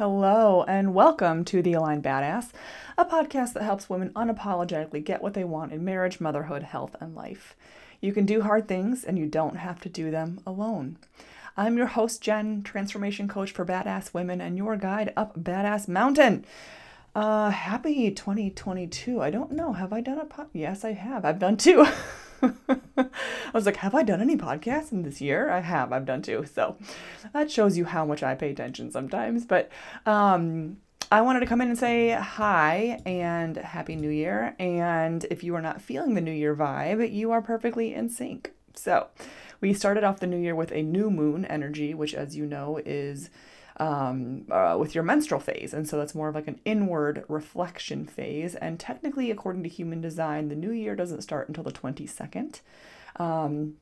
Hello, and welcome to The Aligned Badass, a podcast that helps women unapologetically get what they want in marriage, motherhood, health, and life. You can do hard things, and you don't have to do them alone. I'm your host, Jen, transformation coach for badass women, and your guide up Badass Mountain. Uh, happy 2022. I don't know. Have I done a pod? Yes, I have. I've done two. I was like, have I done any podcasts in this year? I have. I've done two. So that shows you how much I pay attention sometimes. But um, I wanted to come in and say hi and happy new year. And if you are not feeling the new year vibe, you are perfectly in sync. So we started off the new year with a new moon energy, which, as you know, is um, uh, with your menstrual phase. And so that's more of like an inward reflection phase. And technically, according to human design, the new year doesn't start until the 22nd. Um,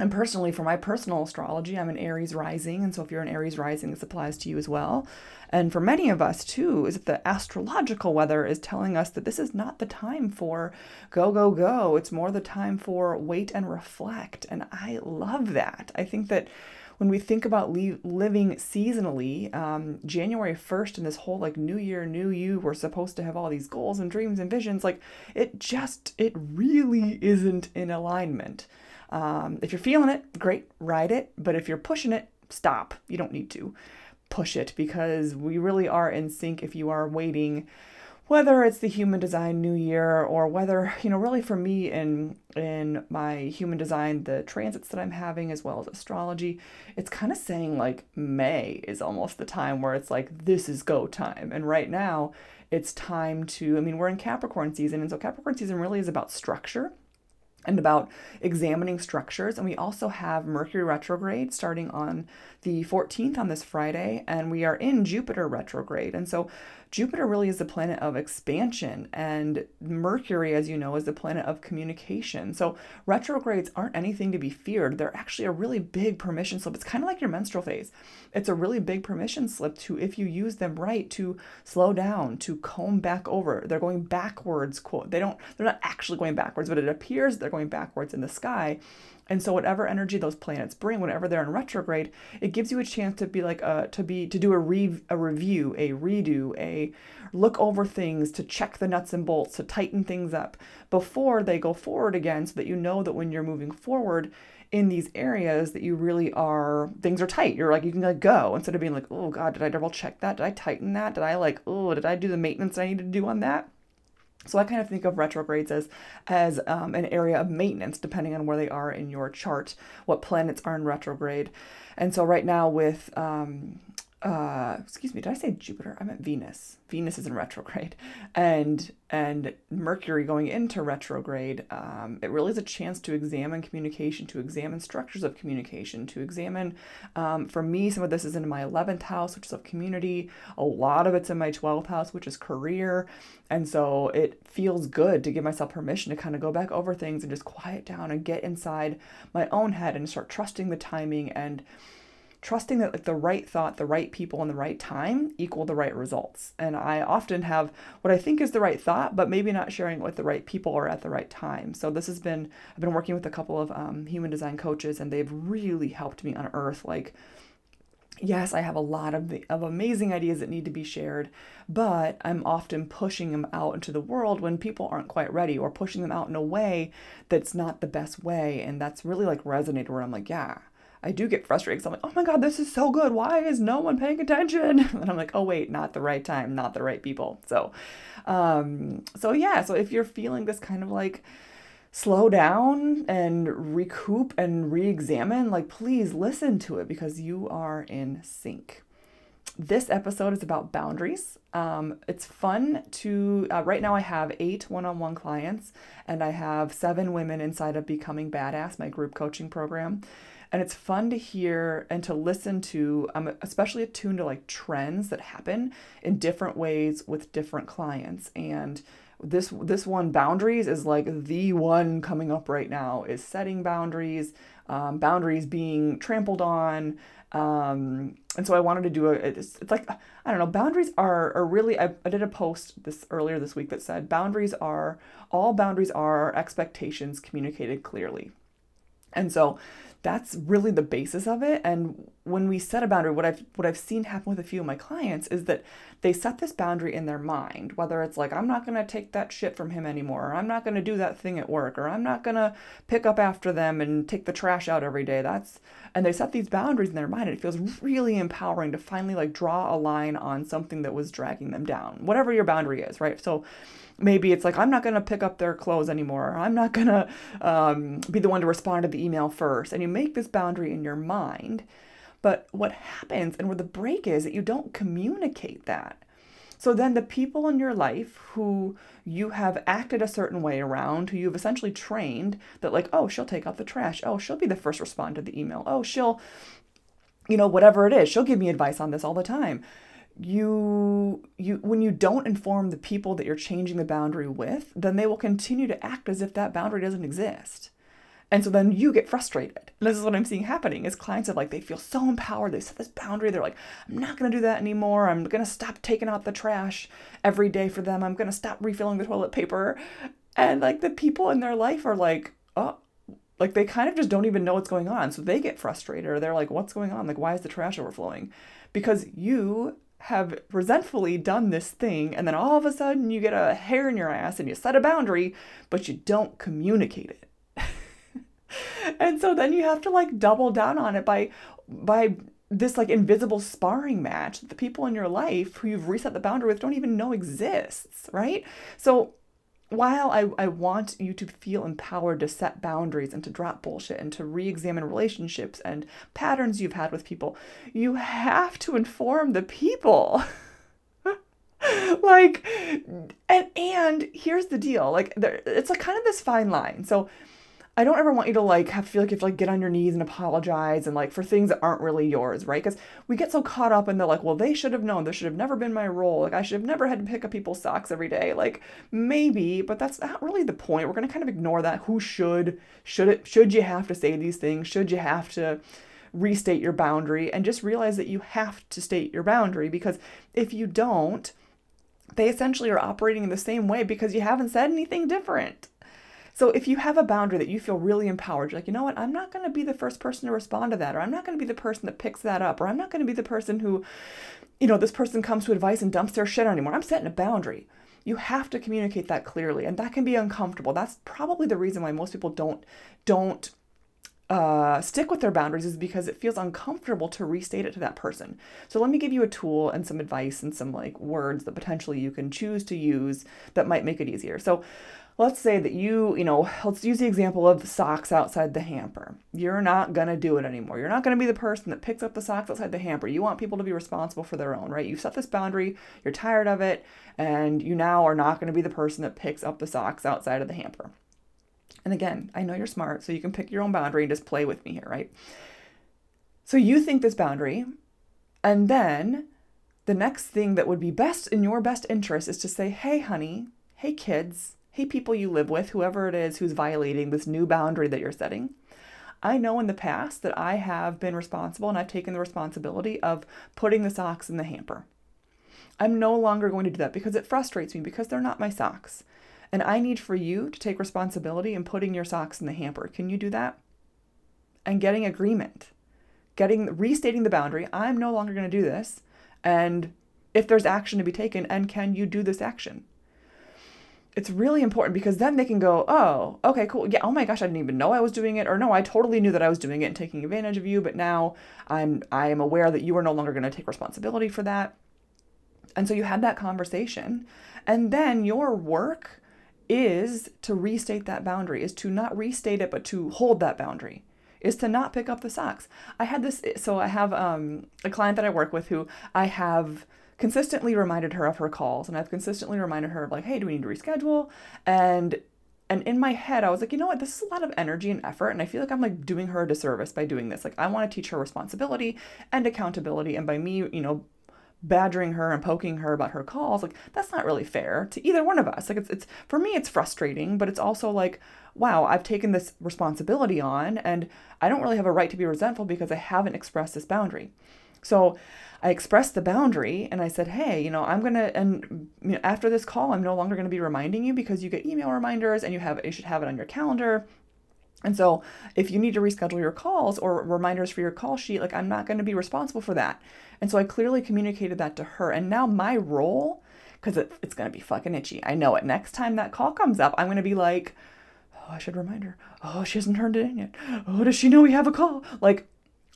and personally, for my personal astrology, I'm an Aries rising. And so if you're an Aries rising, this applies to you as well. And for many of us too, is that the astrological weather is telling us that this is not the time for go, go, go. It's more the time for wait and reflect. And I love that. I think that when we think about le- living seasonally, um, January 1st and this whole like new year, new you, we're supposed to have all these goals and dreams and visions, like it just, it really isn't in alignment. Um, if you're feeling it, great, ride it. But if you're pushing it, stop. You don't need to push it because we really are in sync if you are waiting whether it's the human design new year or whether you know really for me in in my human design the transits that i'm having as well as astrology it's kind of saying like may is almost the time where it's like this is go time and right now it's time to i mean we're in capricorn season and so capricorn season really is about structure and about examining structures. And we also have Mercury retrograde starting on the 14th on this Friday, and we are in Jupiter retrograde. And so Jupiter really is the planet of expansion, and Mercury, as you know, is the planet of communication. So retrogrades aren't anything to be feared. They're actually a really big permission slip. It's kind of like your menstrual phase. It's a really big permission slip to, if you use them right, to slow down, to comb back over. They're going backwards, quote. They don't, they're not actually going backwards, but it appears they're going backwards in the sky. And so whatever energy those planets bring, whenever they're in retrograde, it gives you a chance to be like uh to be to do a re a review, a redo, a look over things, to check the nuts and bolts, to tighten things up before they go forward again, so that you know that when you're moving forward in these areas that you really are things are tight. You're like you can like go instead of being like, oh God, did I double check that? Did I tighten that? Did I like, oh, did I do the maintenance I need to do on that? So I kind of think of retrogrades as as um, an area of maintenance, depending on where they are in your chart, what planets are in retrograde. And so right now with um, uh, excuse me, did I say Jupiter? I meant Venus. Venus is in retrograde, and and Mercury going into retrograde. Um, it really is a chance to examine communication, to examine structures of communication, to examine. Um, for me, some of this is in my eleventh house, which is of community. A lot of it's in my twelfth house, which is career, and so it feels good to give myself permission to kind of go back over things and just quiet down and get inside my own head and start trusting the timing and trusting that like the right thought, the right people, and the right time equal the right results. And I often have what I think is the right thought, but maybe not sharing it with the right people or at the right time. So this has been I've been working with a couple of um, human design coaches, and they've really helped me unearth like. Yes, I have a lot of, the, of amazing ideas that need to be shared, but I'm often pushing them out into the world when people aren't quite ready or pushing them out in a way that's not the best way. And that's really like resonated where I'm like, yeah, I do get frustrated because I'm like, oh my God, this is so good. Why is no one paying attention? And I'm like, oh wait, not the right time, not the right people. So, um, so yeah, so if you're feeling this kind of like slow down and recoup and re-examine, like please listen to it because you are in sync. This episode is about boundaries. Um, it's fun to, uh, right now, I have eight one on one clients and I have seven women inside of Becoming Badass, my group coaching program and it's fun to hear and to listen to i'm especially attuned to like trends that happen in different ways with different clients. And this this one boundaries is like the one coming up right now is setting boundaries um, boundaries being trampled on. Um, and so I wanted to do a it's, it's like I don't know boundaries are are really I, I did a post this earlier this week that said boundaries are all boundaries are expectations communicated clearly. And so that's really the basis of it. And when we set a boundary, what I've what I've seen happen with a few of my clients is that they set this boundary in their mind, whether it's like I'm not going to take that shit from him anymore, or I'm not going to do that thing at work, or I'm not going to pick up after them and take the trash out every day. That's and they set these boundaries in their mind and it feels really empowering to finally like draw a line on something that was dragging them down. Whatever your boundary is, right? So maybe it's like i'm not going to pick up their clothes anymore i'm not going to um, be the one to respond to the email first and you make this boundary in your mind but what happens and where the break is that you don't communicate that so then the people in your life who you have acted a certain way around, who you've essentially trained that, like, oh, she'll take out the trash. Oh, she'll be the first respond to the email. Oh, she'll, you know, whatever it is, she'll give me advice on this all the time you you when you don't inform the people that you're changing the boundary with then they will continue to act as if that boundary doesn't exist and so then you get frustrated. And this is what i'm seeing happening is clients have like they feel so empowered they set this boundary they're like i'm not going to do that anymore i'm going to stop taking out the trash every day for them i'm going to stop refilling the toilet paper. And like the people in their life are like oh like they kind of just don't even know what's going on. So they get frustrated or they're like what's going on? Like why is the trash overflowing? Because you have resentfully done this thing and then all of a sudden you get a hair in your ass and you set a boundary but you don't communicate it and so then you have to like double down on it by by this like invisible sparring match that the people in your life who you've reset the boundary with don't even know exists right so while I, I want you to feel empowered to set boundaries and to drop bullshit and to re examine relationships and patterns you've had with people, you have to inform the people. like and and here's the deal like there it's like kind of this fine line so I don't ever want you to like have feel like you have to like get on your knees and apologize and like for things that aren't really yours, right? Because we get so caught up in the like, well, they should have known. This should have never been my role. Like I should have never had to pick up people's socks every day. Like maybe, but that's not really the point. We're gonna kind of ignore that. Who should? Should it? Should you have to say these things? Should you have to? restate your boundary and just realize that you have to state your boundary because if you don't they essentially are operating in the same way because you haven't said anything different so if you have a boundary that you feel really empowered, you're like, you know what, I'm not going to be the first person to respond to that, or I'm not going to be the person that picks that up, or I'm not going to be the person who, you know, this person comes to advice and dumps their shit on anymore. I'm setting a boundary. You have to communicate that clearly, and that can be uncomfortable. That's probably the reason why most people don't don't uh, stick with their boundaries is because it feels uncomfortable to restate it to that person. So let me give you a tool and some advice and some like words that potentially you can choose to use that might make it easier. So let's say that you, you know, let's use the example of socks outside the hamper. You're not going to do it anymore. You're not going to be the person that picks up the socks outside the hamper. You want people to be responsible for their own, right? You've set this boundary, you're tired of it, and you now are not going to be the person that picks up the socks outside of the hamper. And again, I know you're smart, so you can pick your own boundary and just play with me here, right? So you think this boundary, and then the next thing that would be best in your best interest is to say, hey, honey, hey, kids, hey, people you live with, whoever it is who's violating this new boundary that you're setting. I know in the past that I have been responsible and I've taken the responsibility of putting the socks in the hamper. I'm no longer going to do that because it frustrates me because they're not my socks. And I need for you to take responsibility in putting your socks in the hamper. Can you do that? And getting agreement, getting restating the boundary. I'm no longer going to do this. And if there's action to be taken, and can you do this action? It's really important because then they can go, oh, okay, cool. Yeah, oh my gosh, I didn't even know I was doing it. Or no, I totally knew that I was doing it and taking advantage of you, but now I'm I am aware that you are no longer going to take responsibility for that. And so you had that conversation. And then your work is to restate that boundary, is to not restate it, but to hold that boundary is to not pick up the socks. I had this, so I have um, a client that I work with who I have consistently reminded her of her calls and I've consistently reminded her of like, hey, do we need to reschedule? And and in my head, I was like, you know what? This is a lot of energy and effort. And I feel like I'm like doing her a disservice by doing this. Like, I want to teach her responsibility and accountability. And by me, you know, badgering her and poking her about her calls, like, that's not really fair to either one of us. Like, it's, it's for me, it's frustrating, but it's also like, wow, I've taken this responsibility on and I don't really have a right to be resentful because I haven't expressed this boundary. So I expressed the boundary and I said, hey, you know, I'm gonna and you know, after this call, I'm no longer gonna be reminding you because you get email reminders and you have you should have it on your calendar. And so, if you need to reschedule your calls or reminders for your call sheet, like I'm not going to be responsible for that. And so, I clearly communicated that to her. And now, my role, because it, it's going to be fucking itchy, I know it. Next time that call comes up, I'm going to be like, oh, I should remind her. Oh, she hasn't turned it in yet. Oh, does she know we have a call? Like,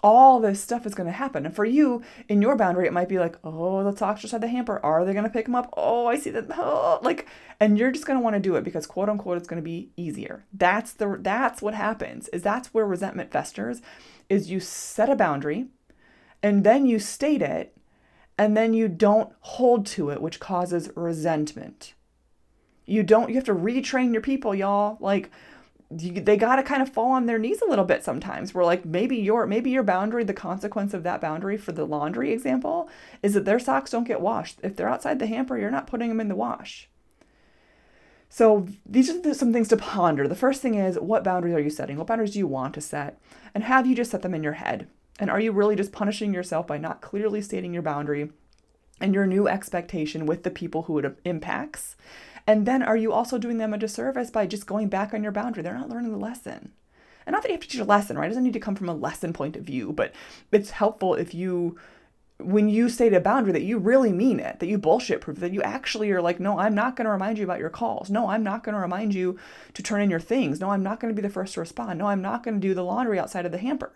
all this stuff is going to happen. And for you, in your boundary, it might be like, oh, the socks just had the hamper. Are they going to pick them up? Oh, I see that. Oh, like, and you're just going to want to do it because quote unquote, it's going to be easier. That's the, that's what happens is that's where resentment festers is you set a boundary and then you state it and then you don't hold to it, which causes resentment. You don't, you have to retrain your people, y'all. Like, you, they got to kind of fall on their knees a little bit sometimes. Where like maybe your maybe your boundary the consequence of that boundary for the laundry example is that their socks don't get washed. If they're outside the hamper you're not putting them in the wash. So these are some things to ponder. The first thing is what boundaries are you setting? What boundaries do you want to set? And have you just set them in your head? And are you really just punishing yourself by not clearly stating your boundary and your new expectation with the people who it impacts and then are you also doing them a disservice by just going back on your boundary? They're not learning the lesson. And not that you have to teach a lesson, right? It doesn't need to come from a lesson point of view, but it's helpful if you when you state a boundary that you really mean it, that you bullshit proof, that you actually are like, no, I'm not going to remind you about your calls. No, I'm not going to remind you to turn in your things. No, I'm not going to be the first to respond. No, I'm not going to do the laundry outside of the hamper.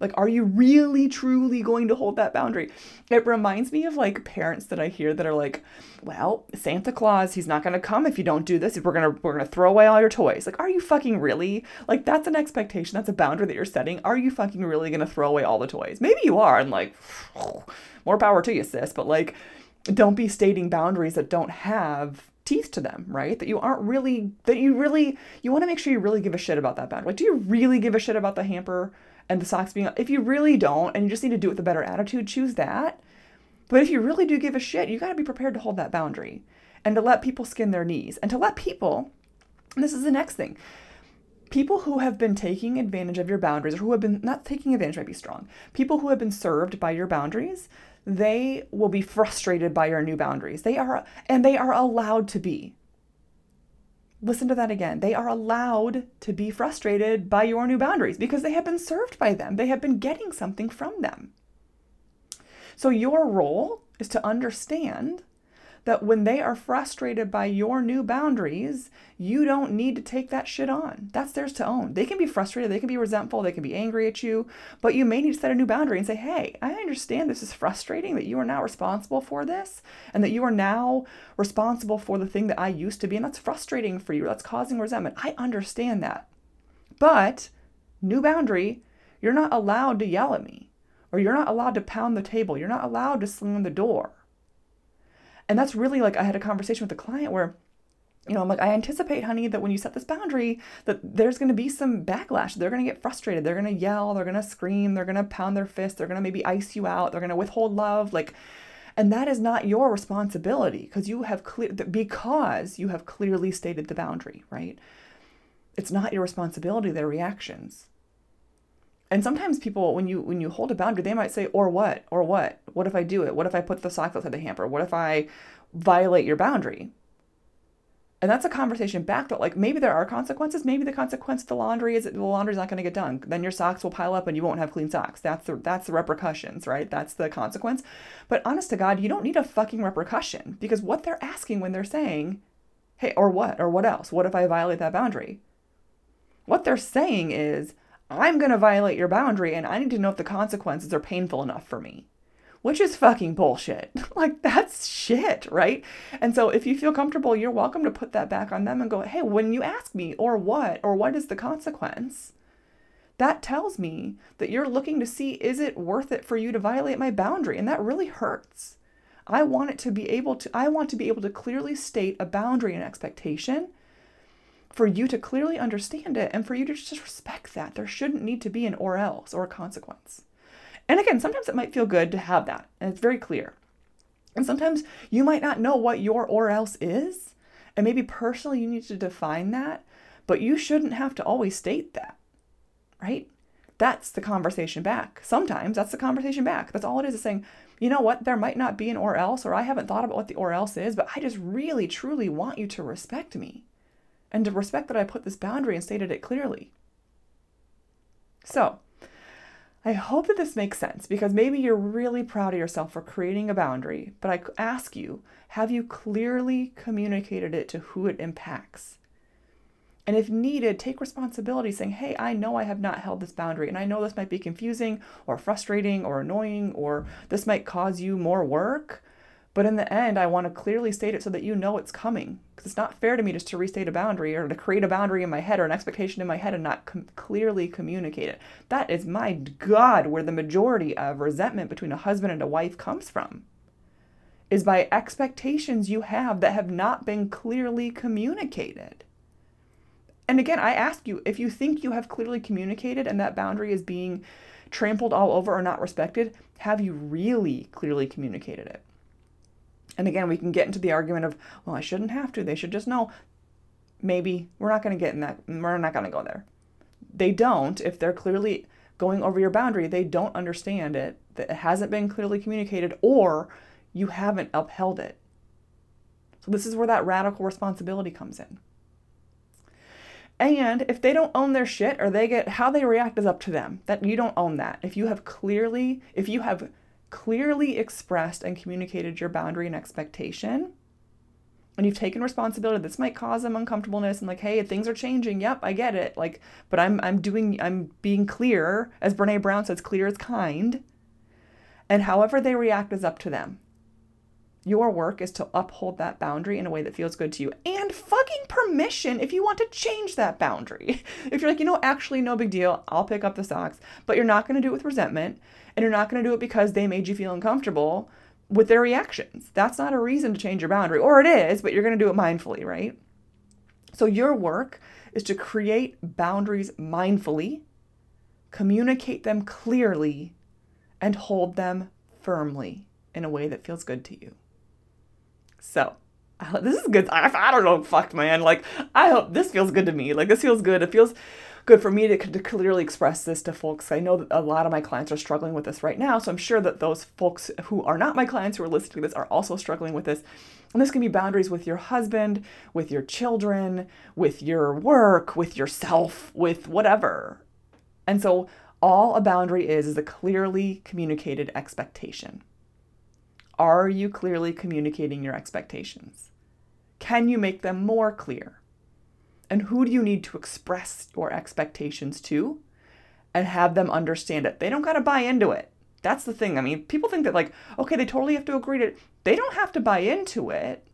Like, are you really truly going to hold that boundary? It reminds me of like parents that I hear that are like, well, Santa Claus, he's not going to come if you don't do this. We're to we're to throw away all your toys. Like, are you fucking really? Like that's an expectation. That's a boundary that you're setting. Are you fucking really to throw away all the toys? Maybe you are and like more power to you, sis, but like don't be stating boundaries that don't have teeth to them, right? That you aren't really that you really you want to make sure you really give a shit about that boundary. Like, do you really give a shit about the hamper? And the socks being if you really don't and you just need to do it with a better attitude choose that. But if you really do give a shit you got to be prepared to hold that boundary and to let people skin their knees and to let people this is the next thing people who have been taking advantage of your boundaries or who have been not taking advantage might be strong people who have been served by your boundaries they will be frustrated by your new boundaries. They are and they are allowed to be Listen to that again. They are allowed to be frustrated by your new boundaries because they have been served by them. They have been getting something from them. So, your role is to understand that when they are frustrated by your new boundaries, you don't need to take that shit on. That's theirs to own. They can be frustrated, they can be resentful, they can be angry at you, but you may need to set a new boundary and say, hey, I understand this is frustrating that you are now responsible for this and that you are now responsible for the thing that I used to be, and that's frustrating for you. That's causing resentment. I understand that. But, new boundary, you're not allowed to yell at me, or you're not allowed to pound the table, you're not allowed to slam the door and that's really like I had a conversation with a client where you know, I'm like, I anticipate, honey, that when you set this boundary, that there's going to be some backlash. They're going to get frustrated. They're going to yell. They're going to scream. They're going to pound their fists. They're going to maybe ice you out. They're going to withhold love. Like, and that is not your responsibility because you have clear because you have clearly stated the boundary, right? It's not your responsibility. Their reactions. And sometimes people, when you when you hold a boundary, they might say, "Or what? Or what? What if I do it? What if I put the sock outside the hamper? What if I violate your boundary?" And that's a conversation back that like maybe there are consequences. Maybe the consequence the laundry is the laundry's not going to get done. Then your socks will pile up and you won't have clean socks. That's the that's the repercussions, right? That's the consequence. But honest to God, you don't need a fucking repercussion because what they're asking when they're saying, "Hey, or what? Or what else? What if I violate that boundary?" What they're saying is, I'm going to violate your boundary and I need to know if the consequences are painful enough for me. Which is fucking bullshit. like, that's shit, right? And so, if you feel comfortable, you're welcome to put that back on them and go, hey, when you ask me, or what, or what is the consequence, that tells me that you're looking to see, is it worth it for you to violate my boundary? And that really hurts. I want it to be able to, I want to be able to clearly state a boundary and expectation for you to clearly understand it and for you to just respect that. There shouldn't need to be an or else or a consequence. And again, sometimes it might feel good to have that, and it's very clear. And sometimes you might not know what your or else is, and maybe personally you need to define that, but you shouldn't have to always state that, right? That's the conversation back. Sometimes that's the conversation back. That's all it is, is saying, you know what, there might not be an or else, or I haven't thought about what the or else is, but I just really, truly want you to respect me and to respect that I put this boundary and stated it clearly. So, I hope that this makes sense because maybe you're really proud of yourself for creating a boundary, but I ask you, have you clearly communicated it to who it impacts? And if needed, take responsibility saying, hey, I know I have not held this boundary, and I know this might be confusing or frustrating or annoying, or this might cause you more work. But in the end, I want to clearly state it so that you know it's coming. Because it's not fair to me just to restate a boundary or to create a boundary in my head or an expectation in my head and not com- clearly communicate it. That is, my God, where the majority of resentment between a husband and a wife comes from. Is by expectations you have that have not been clearly communicated. And again, I ask you if you think you have clearly communicated and that boundary is being trampled all over or not respected, have you really clearly communicated it? And again, we can get into the argument of, well, I shouldn't have to. They should just know. Maybe we're not going to get in that. We're not going to go there. They don't. If they're clearly going over your boundary, they don't understand it, it hasn't been clearly communicated, or you haven't upheld it. So, this is where that radical responsibility comes in. And if they don't own their shit or they get how they react is up to them. That you don't own that. If you have clearly, if you have clearly expressed and communicated your boundary and expectation, and you've taken responsibility, this might cause them uncomfortableness and like, hey, things are changing. Yep, I get it. Like, but I'm I'm doing I'm being clear, as Brene Brown says, clear is kind. And however they react is up to them. Your work is to uphold that boundary in a way that feels good to you and fucking permission if you want to change that boundary. If you're like, you know, actually, no big deal, I'll pick up the socks, but you're not going to do it with resentment and you're not going to do it because they made you feel uncomfortable with their reactions. That's not a reason to change your boundary, or it is, but you're going to do it mindfully, right? So, your work is to create boundaries mindfully, communicate them clearly, and hold them firmly in a way that feels good to you. So, this is good. I, I don't know, fuck, man. Like, I hope this feels good to me. Like, this feels good. It feels good for me to, to clearly express this to folks. I know that a lot of my clients are struggling with this right now, so I'm sure that those folks who are not my clients who are listening to this are also struggling with this. And this can be boundaries with your husband, with your children, with your work, with yourself, with whatever. And so, all a boundary is is a clearly communicated expectation. Are you clearly communicating your expectations? Can you make them more clear? And who do you need to express your expectations to and have them understand it? They don't got to buy into it. That's the thing. I mean, people think that, like, okay, they totally have to agree to it. They don't have to buy into it.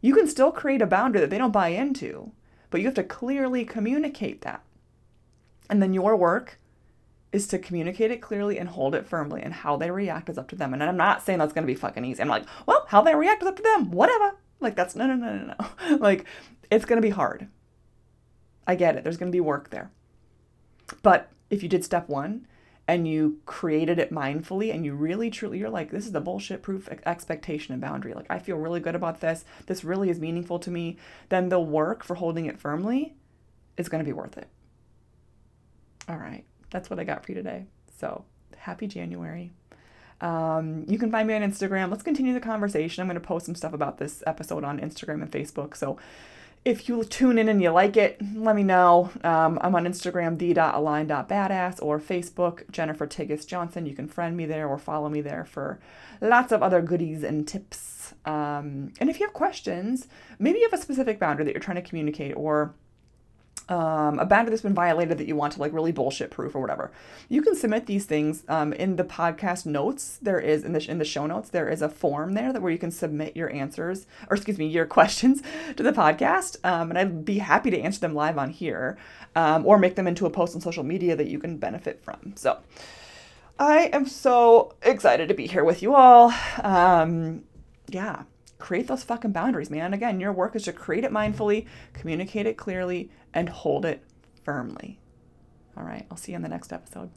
You can still create a boundary that they don't buy into, but you have to clearly communicate that. And then your work is to communicate it clearly and hold it firmly, and how they react is up to them. And I'm not saying that's gonna be fucking easy. I'm like, well, how they react is up to them. Whatever. Like that's no, no, no, no, no. like it's gonna be hard. I get it. There's gonna be work there. But if you did step one and you created it mindfully and you really truly you're like this is the bullshit proof expectation and boundary like i feel really good about this this really is meaningful to me then the work for holding it firmly is going to be worth it all right that's what I got for you today. So happy January. Um, you can find me on Instagram. Let's continue the conversation. I'm going to post some stuff about this episode on Instagram and Facebook. So if you tune in and you like it, let me know. Um, I'm on Instagram, the.aligned.badass, or Facebook, Jennifer Tiggis Johnson. You can friend me there or follow me there for lots of other goodies and tips. Um, and if you have questions, maybe you have a specific boundary that you're trying to communicate or um, a boundary that's been violated that you want to like really bullshit proof or whatever, you can submit these things um, in the podcast notes. There is in the in the show notes there is a form there that where you can submit your answers or excuse me your questions to the podcast, um, and I'd be happy to answer them live on here um, or make them into a post on social media that you can benefit from. So. I am so excited to be here with you all. Um, yeah, create those fucking boundaries, man. Again, your work is to create it mindfully, communicate it clearly, and hold it firmly. All right, I'll see you in the next episode.